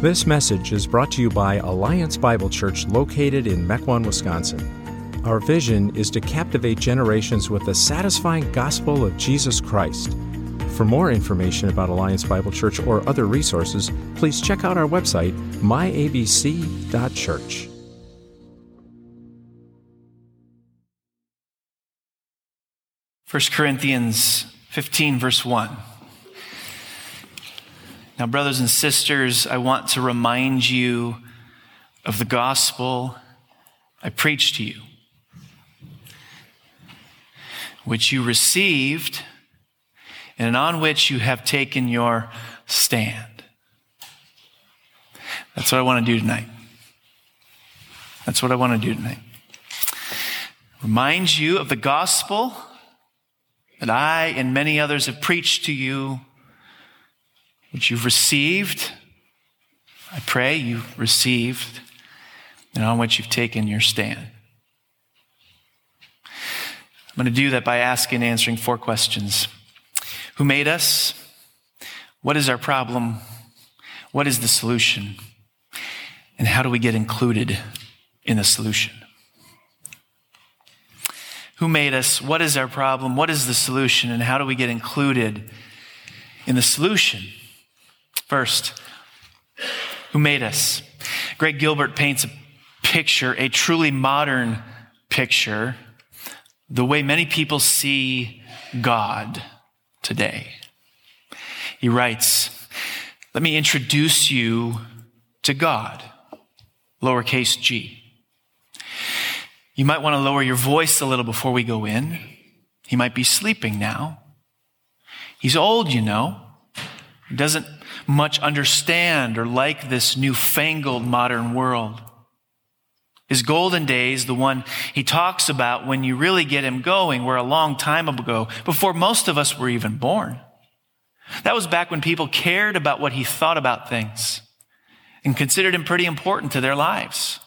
This message is brought to you by Alliance Bible Church located in Mequon, Wisconsin. Our vision is to captivate generations with the satisfying gospel of Jesus Christ. For more information about Alliance Bible Church or other resources, please check out our website, myabc.church. First Corinthians 15, verse 1. Now, brothers and sisters, I want to remind you of the gospel I preached to you, which you received and on which you have taken your stand. That's what I want to do tonight. That's what I want to do tonight. Remind you of the gospel that I and many others have preached to you which you've received. I pray you've received and on which you've taken your stand. I'm going to do that by asking and answering four questions Who made us? What is our problem? What is the solution? And how do we get included in the solution? Who made us? What is our problem? What is the solution? And how do we get included in the solution? First, who made us? Greg Gilbert paints a picture, a truly modern picture, the way many people see God today. He writes, Let me introduce you to God, lowercase g. You might want to lower your voice a little before we go in. He might be sleeping now. He's old, you know. He doesn't much understand or like this newfangled modern world. His golden days, the one he talks about when you really get him going, were a long time ago, before most of us were even born. That was back when people cared about what he thought about things and considered him pretty important to their lives.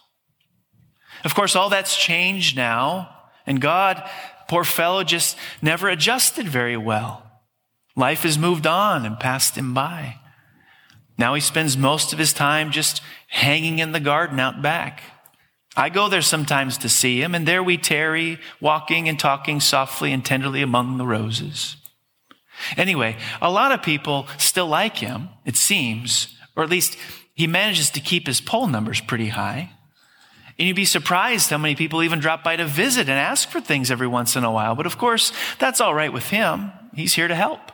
Of course, all that's changed now, and God, poor fellow, just never adjusted very well. Life has moved on and passed him by. Now he spends most of his time just hanging in the garden out back. I go there sometimes to see him, and there we tarry, walking and talking softly and tenderly among the roses. Anyway, a lot of people still like him, it seems, or at least he manages to keep his poll numbers pretty high. And you'd be surprised how many people even drop by to visit and ask for things every once in a while. But of course, that's all right with him. He's here to help.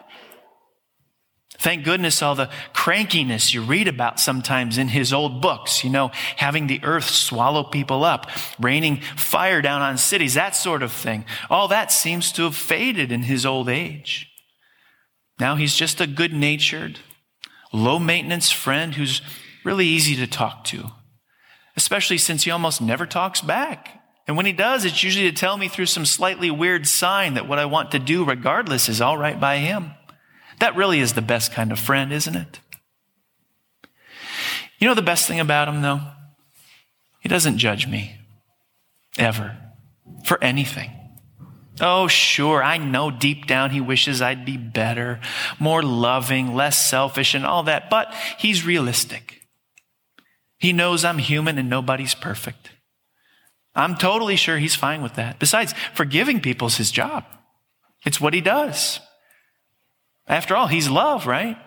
Thank goodness all the crankiness you read about sometimes in his old books, you know, having the earth swallow people up, raining fire down on cities, that sort of thing. All that seems to have faded in his old age. Now he's just a good natured, low maintenance friend who's really easy to talk to, especially since he almost never talks back. And when he does, it's usually to tell me through some slightly weird sign that what I want to do regardless is all right by him. That really is the best kind of friend, isn't it? You know the best thing about him, though? He doesn't judge me. Ever. For anything. Oh, sure, I know deep down he wishes I'd be better, more loving, less selfish, and all that, but he's realistic. He knows I'm human and nobody's perfect. I'm totally sure he's fine with that. Besides, forgiving people's his job. It's what he does. After all, he's love, right?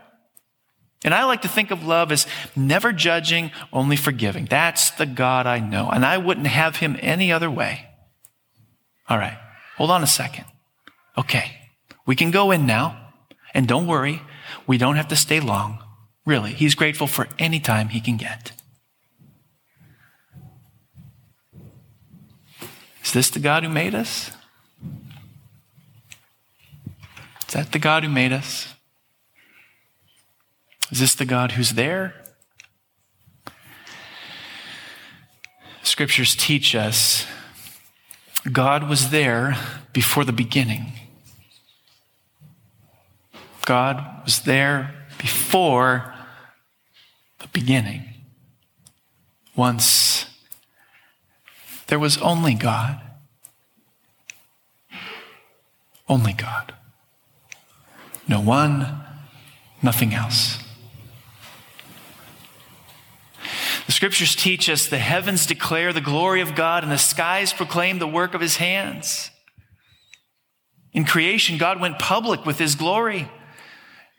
And I like to think of love as never judging, only forgiving. That's the God I know. And I wouldn't have him any other way. All right, hold on a second. Okay, we can go in now. And don't worry, we don't have to stay long. Really, he's grateful for any time he can get. Is this the God who made us? Is that the God who made us? Is this the God who's there? Scriptures teach us God was there before the beginning. God was there before the beginning. Once there was only God. Only God. No one, nothing else. The scriptures teach us the heavens declare the glory of God and the skies proclaim the work of his hands. In creation, God went public with his glory.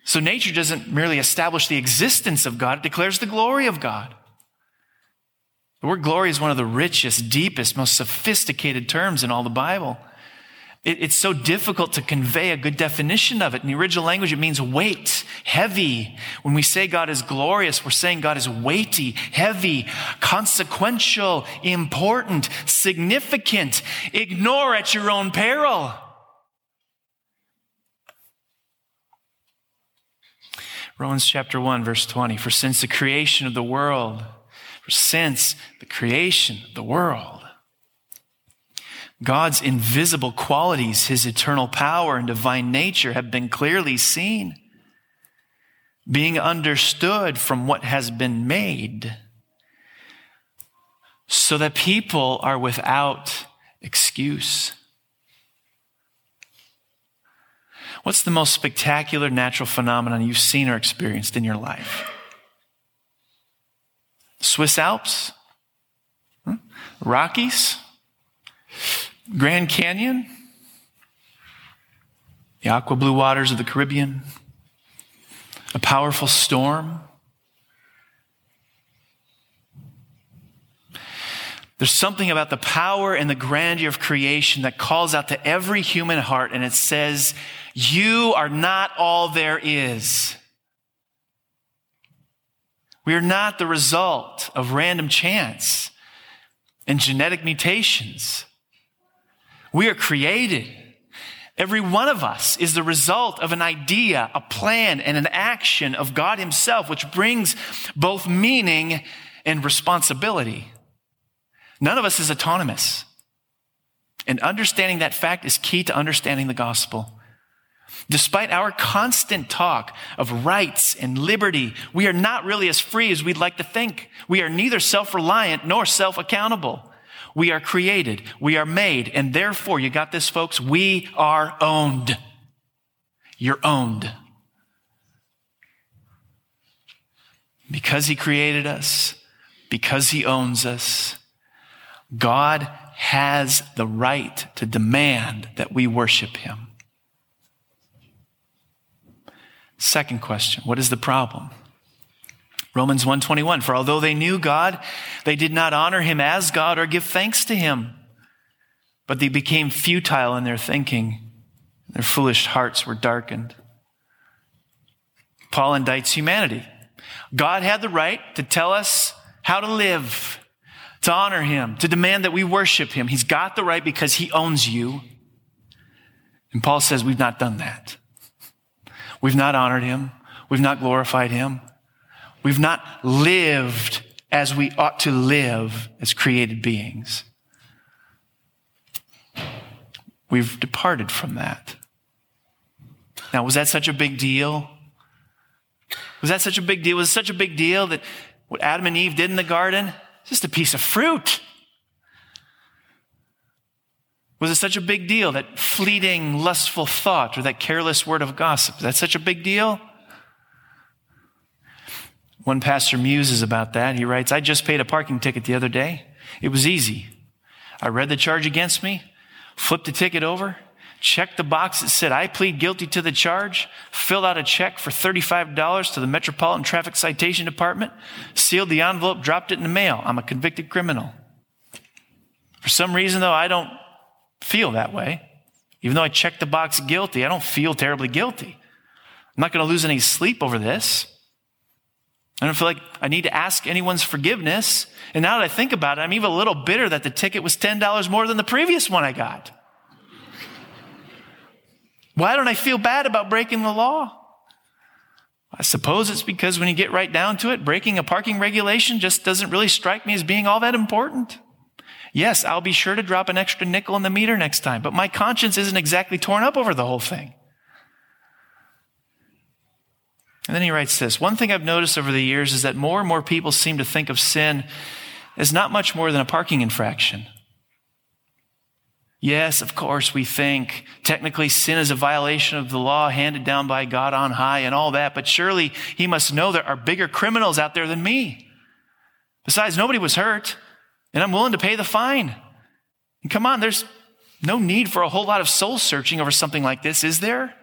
So nature doesn't merely establish the existence of God, it declares the glory of God. The word glory is one of the richest, deepest, most sophisticated terms in all the Bible. It, it's so difficult to convey a good definition of it. In the original language, it means weight, heavy. When we say God is glorious, we're saying God is weighty, heavy, consequential, important, significant. Ignore at your own peril. Romans chapter 1, verse 20. For since the creation of the world, for since the creation of the world, God's invisible qualities, his eternal power and divine nature have been clearly seen, being understood from what has been made, so that people are without excuse. What's the most spectacular natural phenomenon you've seen or experienced in your life? Swiss Alps? Hmm? Rockies? Grand Canyon? The aqua blue waters of the Caribbean? A powerful storm? There's something about the power and the grandeur of creation that calls out to every human heart and it says, You are not all there is. We are not the result of random chance and genetic mutations. We are created. Every one of us is the result of an idea, a plan, and an action of God Himself, which brings both meaning and responsibility. None of us is autonomous. And understanding that fact is key to understanding the gospel. Despite our constant talk of rights and liberty, we are not really as free as we'd like to think. We are neither self reliant nor self accountable. We are created, we are made, and therefore, you got this, folks, we are owned. You're owned. Because He created us, because He owns us, God has the right to demand that we worship Him. Second question What is the problem? Romans 121 For although they knew God, they did not honor him as God or give thanks to him, but they became futile in their thinking. Their foolish hearts were darkened. Paul indicts humanity. God had the right to tell us how to live, to honor him, to demand that we worship him. He's got the right because he owns you. And Paul says we've not done that. We've not honored him. We've not glorified him. We've not lived as we ought to live as created beings. We've departed from that. Now, was that such a big deal? Was that such a big deal? Was it such a big deal that what Adam and Eve did in the garden? Just a piece of fruit. Was it such a big deal, that fleeting, lustful thought or that careless word of gossip? Is that such a big deal? One pastor muses about that. He writes, I just paid a parking ticket the other day. It was easy. I read the charge against me, flipped the ticket over, checked the box that said, I plead guilty to the charge, filled out a check for $35 to the Metropolitan Traffic Citation Department, sealed the envelope, dropped it in the mail. I'm a convicted criminal. For some reason, though, I don't feel that way. Even though I checked the box guilty, I don't feel terribly guilty. I'm not going to lose any sleep over this. I don't feel like I need to ask anyone's forgiveness. And now that I think about it, I'm even a little bitter that the ticket was $10 more than the previous one I got. Why don't I feel bad about breaking the law? I suppose it's because when you get right down to it, breaking a parking regulation just doesn't really strike me as being all that important. Yes, I'll be sure to drop an extra nickel in the meter next time, but my conscience isn't exactly torn up over the whole thing. And then he writes this One thing I've noticed over the years is that more and more people seem to think of sin as not much more than a parking infraction. Yes, of course, we think technically sin is a violation of the law handed down by God on high and all that, but surely he must know there are bigger criminals out there than me. Besides, nobody was hurt, and I'm willing to pay the fine. And come on, there's no need for a whole lot of soul searching over something like this, is there?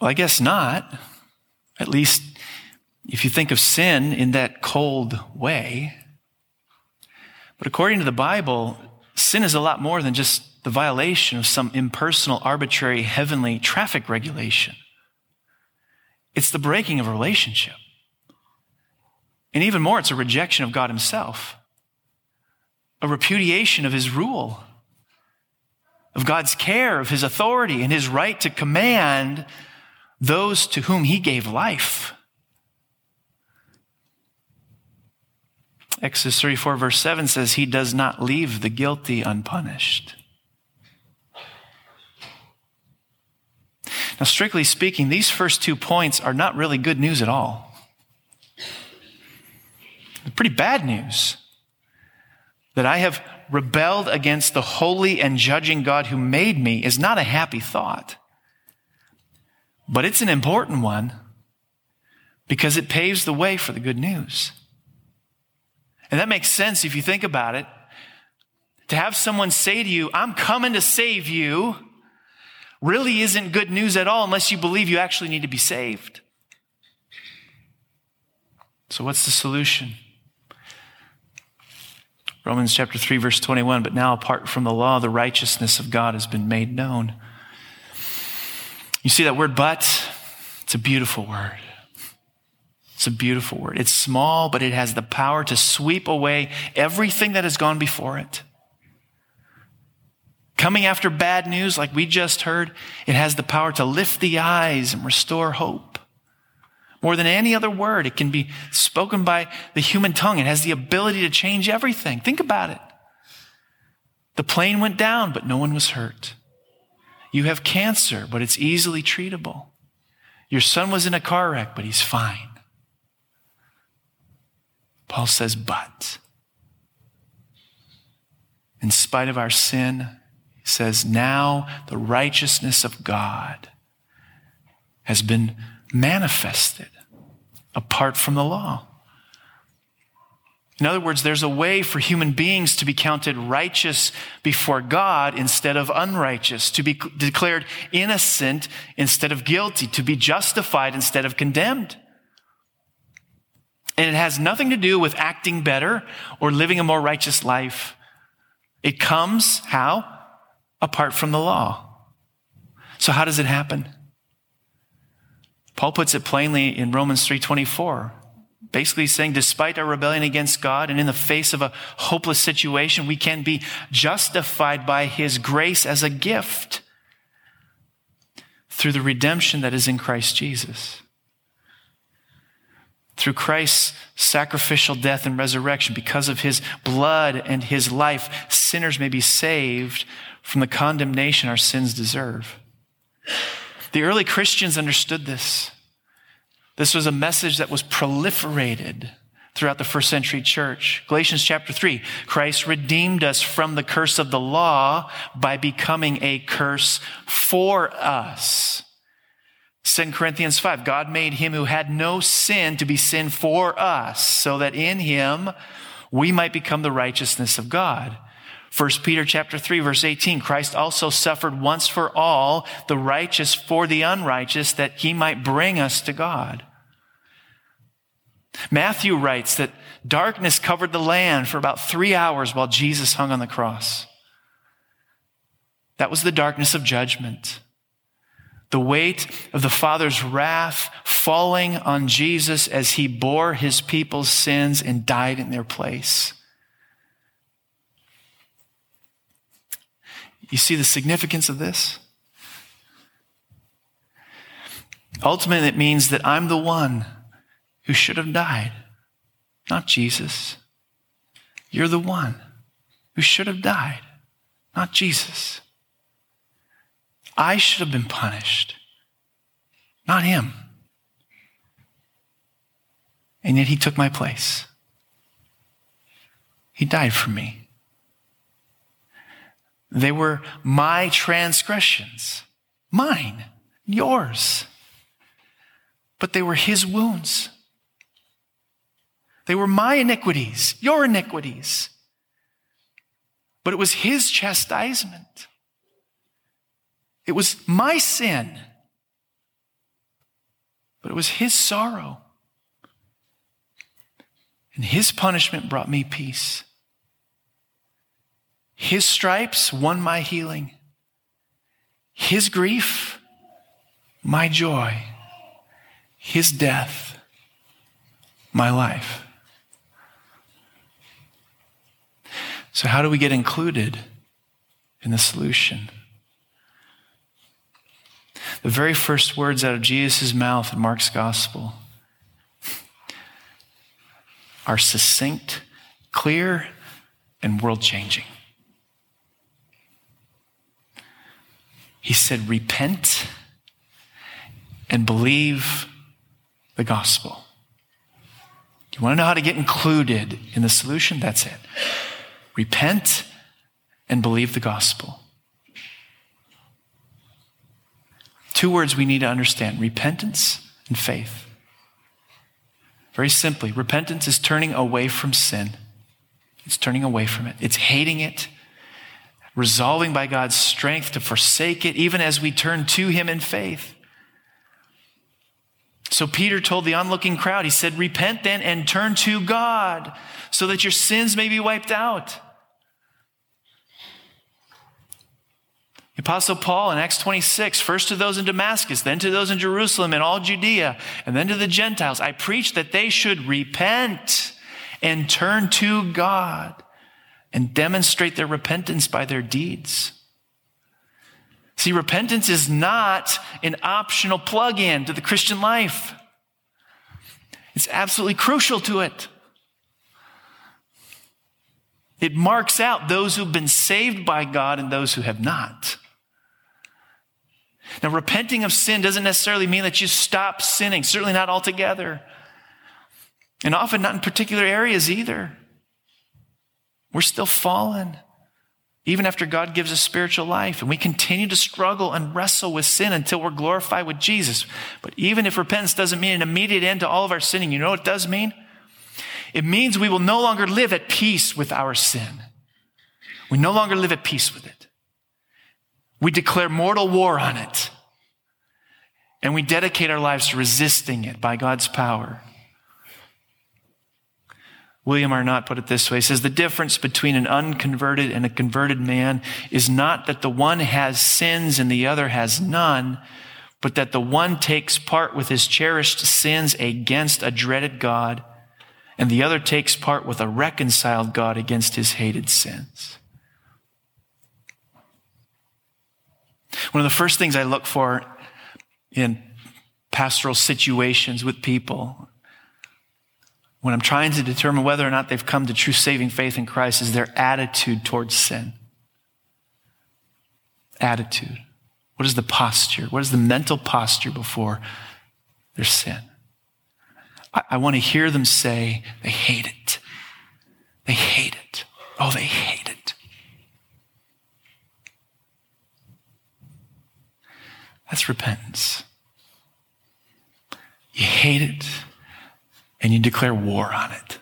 Well, I guess not. At least if you think of sin in that cold way. But according to the Bible, sin is a lot more than just the violation of some impersonal, arbitrary, heavenly traffic regulation. It's the breaking of a relationship. And even more, it's a rejection of God Himself, a repudiation of His rule, of God's care, of His authority, and His right to command those to whom He gave life. Exodus 34, verse 7 says, He does not leave the guilty unpunished. Now, strictly speaking, these first two points are not really good news at all. They're pretty bad news. That I have rebelled against the holy and judging God who made me is not a happy thought. But it's an important one because it paves the way for the good news. And that makes sense if you think about it. To have someone say to you, I'm coming to save you, really isn't good news at all unless you believe you actually need to be saved. So, what's the solution? Romans chapter 3, verse 21 But now, apart from the law, the righteousness of God has been made known. You see that word, but? It's a beautiful word. It's a beautiful word. It's small, but it has the power to sweep away everything that has gone before it. Coming after bad news, like we just heard, it has the power to lift the eyes and restore hope. More than any other word, it can be spoken by the human tongue. It has the ability to change everything. Think about it. The plane went down, but no one was hurt. You have cancer, but it's easily treatable. Your son was in a car wreck, but he's fine. Paul says, but. In spite of our sin, says, Now the righteousness of God has been manifested apart from the law. In other words, there's a way for human beings to be counted righteous before God instead of unrighteous, to be declared innocent instead of guilty, to be justified instead of condemned. And it has nothing to do with acting better or living a more righteous life. It comes how? apart from the law. So how does it happen? Paul puts it plainly in Romans 3:24. Basically saying despite our rebellion against God and in the face of a hopeless situation, we can be justified by his grace as a gift through the redemption that is in Christ Jesus. Through Christ's sacrificial death and resurrection, because of his blood and his life, sinners may be saved from the condemnation our sins deserve. The early Christians understood this. This was a message that was proliferated throughout the first century church. Galatians chapter 3 Christ redeemed us from the curse of the law by becoming a curse for us. 2 Corinthians 5 God made him who had no sin to be sin for us, so that in him we might become the righteousness of God. 1 Peter chapter 3 verse 18, Christ also suffered once for all, the righteous for the unrighteous, that he might bring us to God. Matthew writes that darkness covered the land for about three hours while Jesus hung on the cross. That was the darkness of judgment. The weight of the Father's wrath falling on Jesus as he bore his people's sins and died in their place. You see the significance of this? Ultimately, it means that I'm the one who should have died, not Jesus. You're the one who should have died, not Jesus. I should have been punished, not him. And yet he took my place. He died for me. They were my transgressions, mine, yours. but they were his wounds. They were my iniquities, your iniquities. But it was his chastisement. It was my sin. But it was his sorrow. And his punishment brought me peace. His stripes won my healing. His grief, my joy. His death, my life. So, how do we get included in the solution? The very first words out of Jesus' mouth in Mark's gospel are succinct, clear, and world changing. He said, Repent and believe the gospel. You want to know how to get included in the solution? That's it. Repent and believe the gospel. Two words we need to understand repentance and faith. Very simply, repentance is turning away from sin. It's turning away from it. It's hating it, resolving by God's strength to forsake it, even as we turn to Him in faith. So Peter told the onlooking crowd, he said, Repent then and turn to God so that your sins may be wiped out. Apostle Paul in Acts 26, first to those in Damascus, then to those in Jerusalem and all Judea, and then to the Gentiles, I preach that they should repent and turn to God and demonstrate their repentance by their deeds. See, repentance is not an optional plug in to the Christian life, it's absolutely crucial to it. It marks out those who've been saved by God and those who have not. Now, repenting of sin doesn't necessarily mean that you stop sinning, certainly not altogether. And often not in particular areas either. We're still fallen even after God gives us spiritual life. And we continue to struggle and wrestle with sin until we're glorified with Jesus. But even if repentance doesn't mean an immediate end to all of our sinning, you know what it does mean? It means we will no longer live at peace with our sin. We no longer live at peace with it. We declare mortal war on it. And we dedicate our lives to resisting it by God's power. William Arnot put it this way. He says, the difference between an unconverted and a converted man is not that the one has sins and the other has none, but that the one takes part with his cherished sins against a dreaded God, and the other takes part with a reconciled God against his hated sins. One of the first things I look for in pastoral situations with people when I'm trying to determine whether or not they've come to true saving faith in Christ is their attitude towards sin. Attitude. What is the posture? What is the mental posture before their sin? I, I want to hear them say they hate it. They hate it. Oh, they hate it. That's repentance. You hate it and you declare war on it.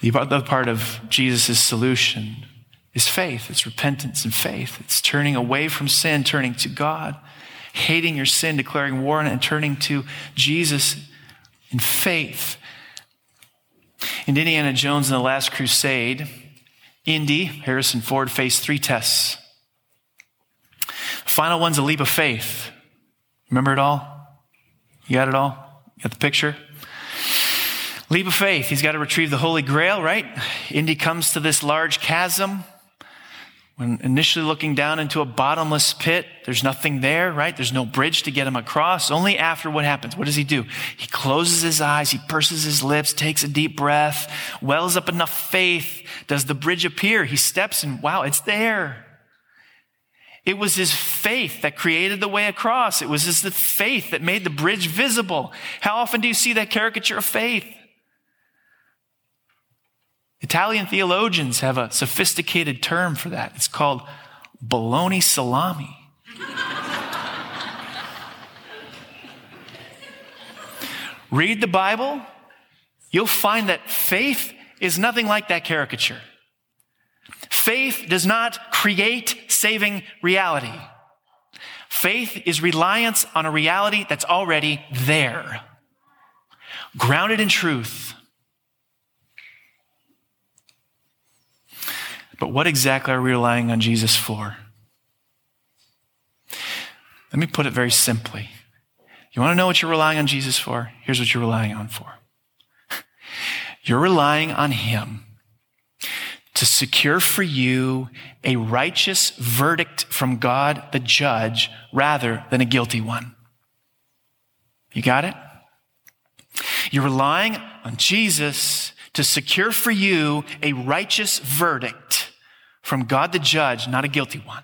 The other part of Jesus' solution is faith. It's repentance and faith. It's turning away from sin, turning to God, hating your sin, declaring war on it, and turning to Jesus in faith. In Indiana Jones in the Last Crusade, Indy, Harrison Ford faced three tests. Final one's a leap of faith. Remember it all? You got it all? Got the picture? Leap of faith. He's got to retrieve the Holy Grail, right? Indy comes to this large chasm. When initially looking down into a bottomless pit, there's nothing there, right? There's no bridge to get him across. Only after what happens? What does he do? He closes his eyes, he purses his lips, takes a deep breath, wells up enough faith. Does the bridge appear? He steps and wow, it's there. It was his faith that created the way across. It was his faith that made the bridge visible. How often do you see that caricature of faith? Italian theologians have a sophisticated term for that. It's called bologna salami. Read the Bible, you'll find that faith is nothing like that caricature. Faith does not create saving reality. Faith is reliance on a reality that's already there, grounded in truth. But what exactly are we relying on Jesus for? Let me put it very simply. You want to know what you're relying on Jesus for? Here's what you're relying on for. You're relying on Him to secure for you a righteous verdict from God the judge rather than a guilty one. You got it? You're relying on Jesus to secure for you a righteous verdict from God the judge, not a guilty one.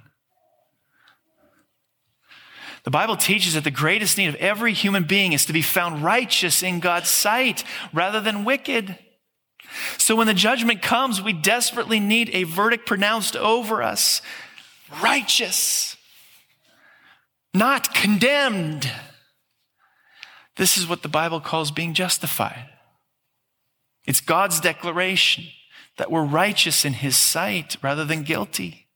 The Bible teaches that the greatest need of every human being is to be found righteous in God's sight rather than wicked. So when the judgment comes, we desperately need a verdict pronounced over us righteous, not condemned. This is what the Bible calls being justified. It's God's declaration that we're righteous in His sight rather than guilty.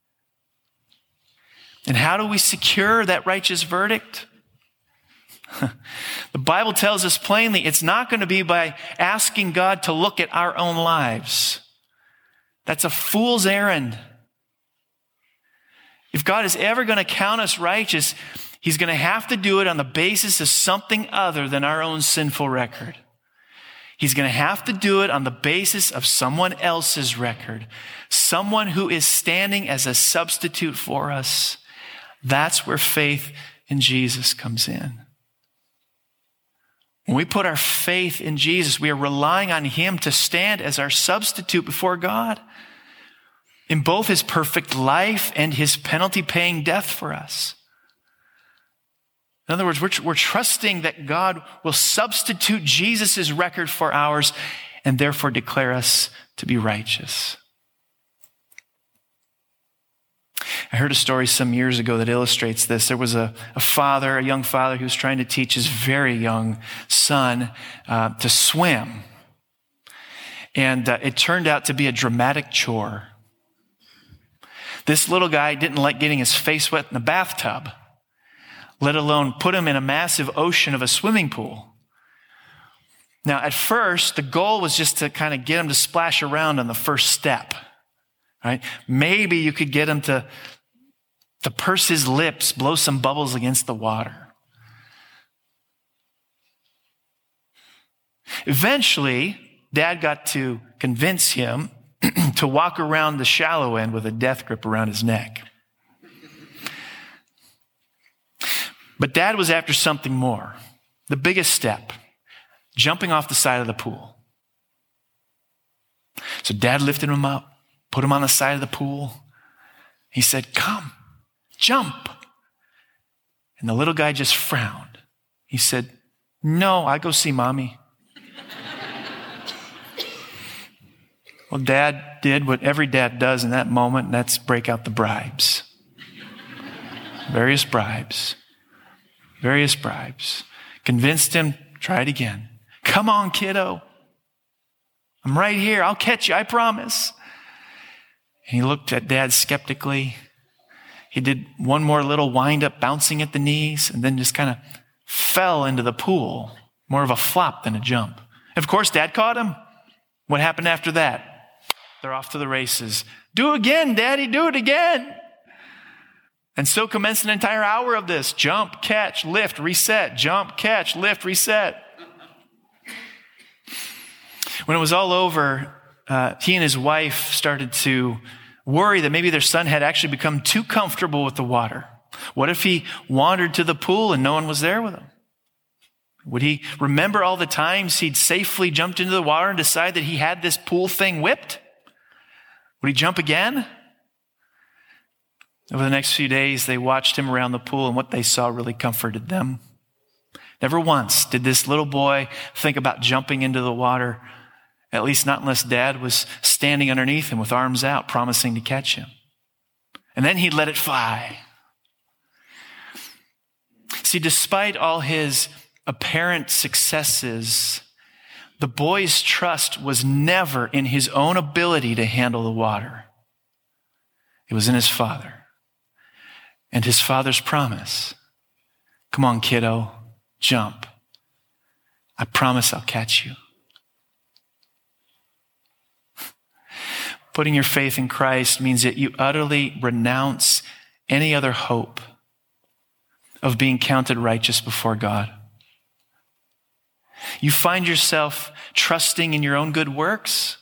And how do we secure that righteous verdict? the Bible tells us plainly it's not going to be by asking God to look at our own lives. That's a fool's errand. If God is ever going to count us righteous, He's going to have to do it on the basis of something other than our own sinful record. He's going to have to do it on the basis of someone else's record, someone who is standing as a substitute for us. That's where faith in Jesus comes in. When we put our faith in Jesus, we are relying on Him to stand as our substitute before God in both His perfect life and His penalty paying death for us. In other words, we're, we're trusting that God will substitute Jesus' record for ours and therefore declare us to be righteous. I heard a story some years ago that illustrates this. There was a, a father, a young father, who was trying to teach his very young son uh, to swim. And uh, it turned out to be a dramatic chore. This little guy didn't like getting his face wet in the bathtub, let alone put him in a massive ocean of a swimming pool. Now, at first, the goal was just to kind of get him to splash around on the first step right? Maybe you could get him to, to purse his lips, blow some bubbles against the water. Eventually, dad got to convince him to walk around the shallow end with a death grip around his neck. But dad was after something more. The biggest step jumping off the side of the pool. So dad lifted him up, put him on the side of the pool. He said, Come, jump. And the little guy just frowned. He said, No, I go see mommy. well, dad did what every dad does in that moment, and that's break out the bribes. Various bribes. Various bribes. Convinced him, try it again. Come on, kiddo. I'm right here. I'll catch you, I promise. He looked at dad skeptically. He did one more little wind up, bouncing at the knees, and then just kind of fell into the pool. More of a flop than a jump. Of course, dad caught him. What happened after that? They're off to the races. Do it again, daddy, do it again. And so commenced an entire hour of this jump, catch, lift, reset, jump, catch, lift, reset. When it was all over, uh, he and his wife started to worry that maybe their son had actually become too comfortable with the water. What if he wandered to the pool and no one was there with him? Would he remember all the times he'd safely jumped into the water and decide that he had this pool thing whipped? Would he jump again? Over the next few days, they watched him around the pool, and what they saw really comforted them. Never once did this little boy think about jumping into the water at least not unless dad was standing underneath him with arms out, promising to catch him. And then he'd let it fly. See, despite all his apparent successes, the boy's trust was never in his own ability to handle the water. It was in his father and his father's promise. Come on, kiddo, jump. I promise I'll catch you. Putting your faith in Christ means that you utterly renounce any other hope of being counted righteous before God. You find yourself trusting in your own good works.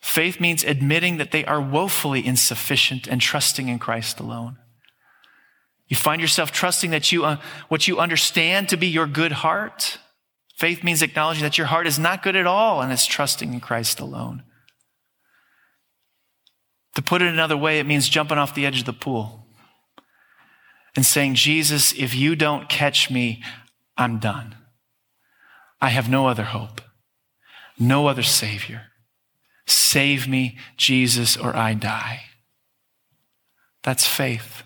Faith means admitting that they are woefully insufficient and trusting in Christ alone. You find yourself trusting that you, uh, what you understand to be your good heart. Faith means acknowledging that your heart is not good at all and it's trusting in Christ alone. To put it another way, it means jumping off the edge of the pool and saying, Jesus, if you don't catch me, I'm done. I have no other hope, no other Savior. Save me, Jesus, or I die. That's faith.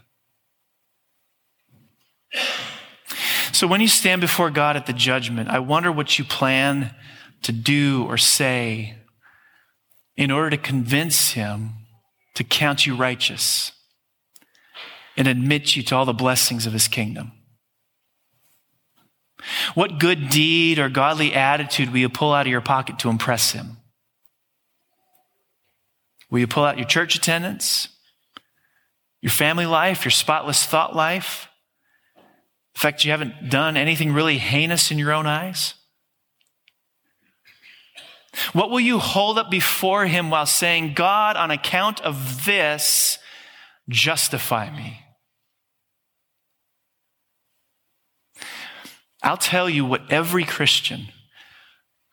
So when you stand before God at the judgment, I wonder what you plan to do or say in order to convince Him to count you righteous and admit you to all the blessings of His kingdom. What good deed or godly attitude will you pull out of your pocket to impress Him? Will you pull out your church attendance, your family life, your spotless thought life? The fact you haven't done anything really heinous in your own eyes? What will you hold up before him while saying, God, on account of this, justify me? I'll tell you what every Christian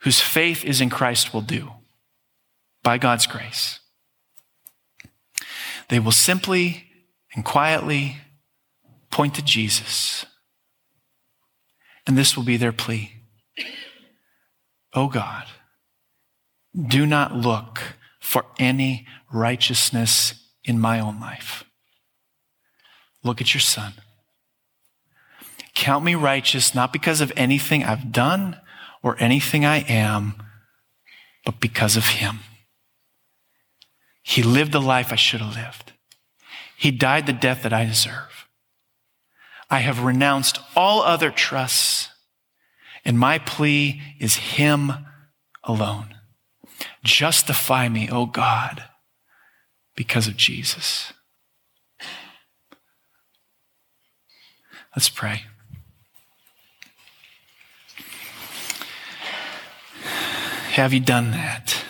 whose faith is in Christ will do by God's grace. They will simply and quietly point to Jesus and this will be their plea. Oh God, do not look for any righteousness in my own life. Look at your son. Count me righteous, not because of anything I've done or anything I am, but because of him. He lived the life I should have lived. He died the death that I deserve. I have renounced all other trusts, and my plea is Him alone. Justify me, O God, because of Jesus. Let's pray. Have you done that?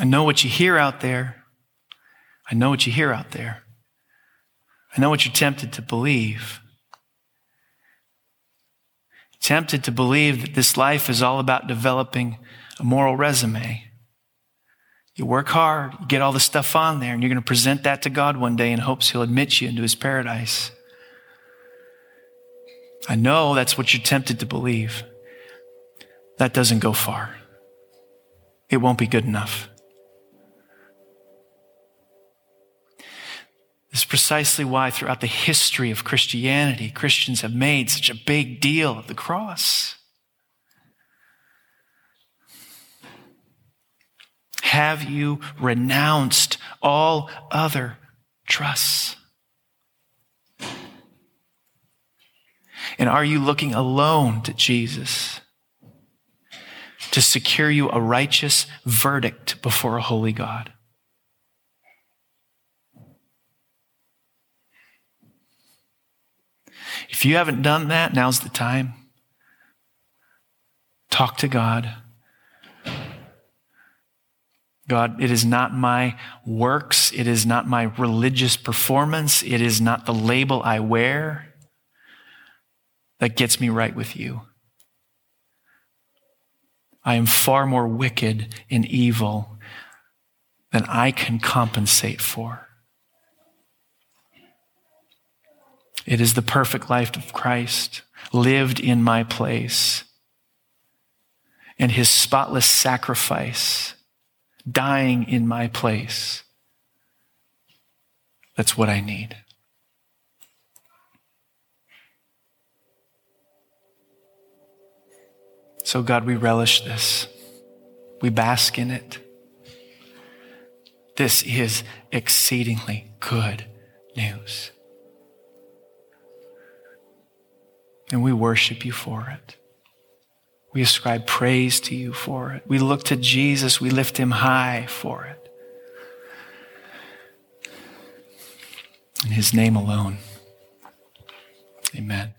I know what you hear out there. I know what you hear out there. I know what you're tempted to believe. Tempted to believe that this life is all about developing a moral resume. You work hard, you get all the stuff on there, and you're going to present that to God one day in hopes He'll admit you into His paradise. I know that's what you're tempted to believe. That doesn't go far. It won't be good enough. Precisely why, throughout the history of Christianity, Christians have made such a big deal of the cross. Have you renounced all other trusts? And are you looking alone to Jesus to secure you a righteous verdict before a holy God? If you haven't done that, now's the time. Talk to God. God, it is not my works. It is not my religious performance. It is not the label I wear that gets me right with you. I am far more wicked and evil than I can compensate for. It is the perfect life of Christ lived in my place and his spotless sacrifice dying in my place. That's what I need. So, God, we relish this. We bask in it. This is exceedingly good news. And we worship you for it. We ascribe praise to you for it. We look to Jesus, we lift him high for it. In his name alone. Amen.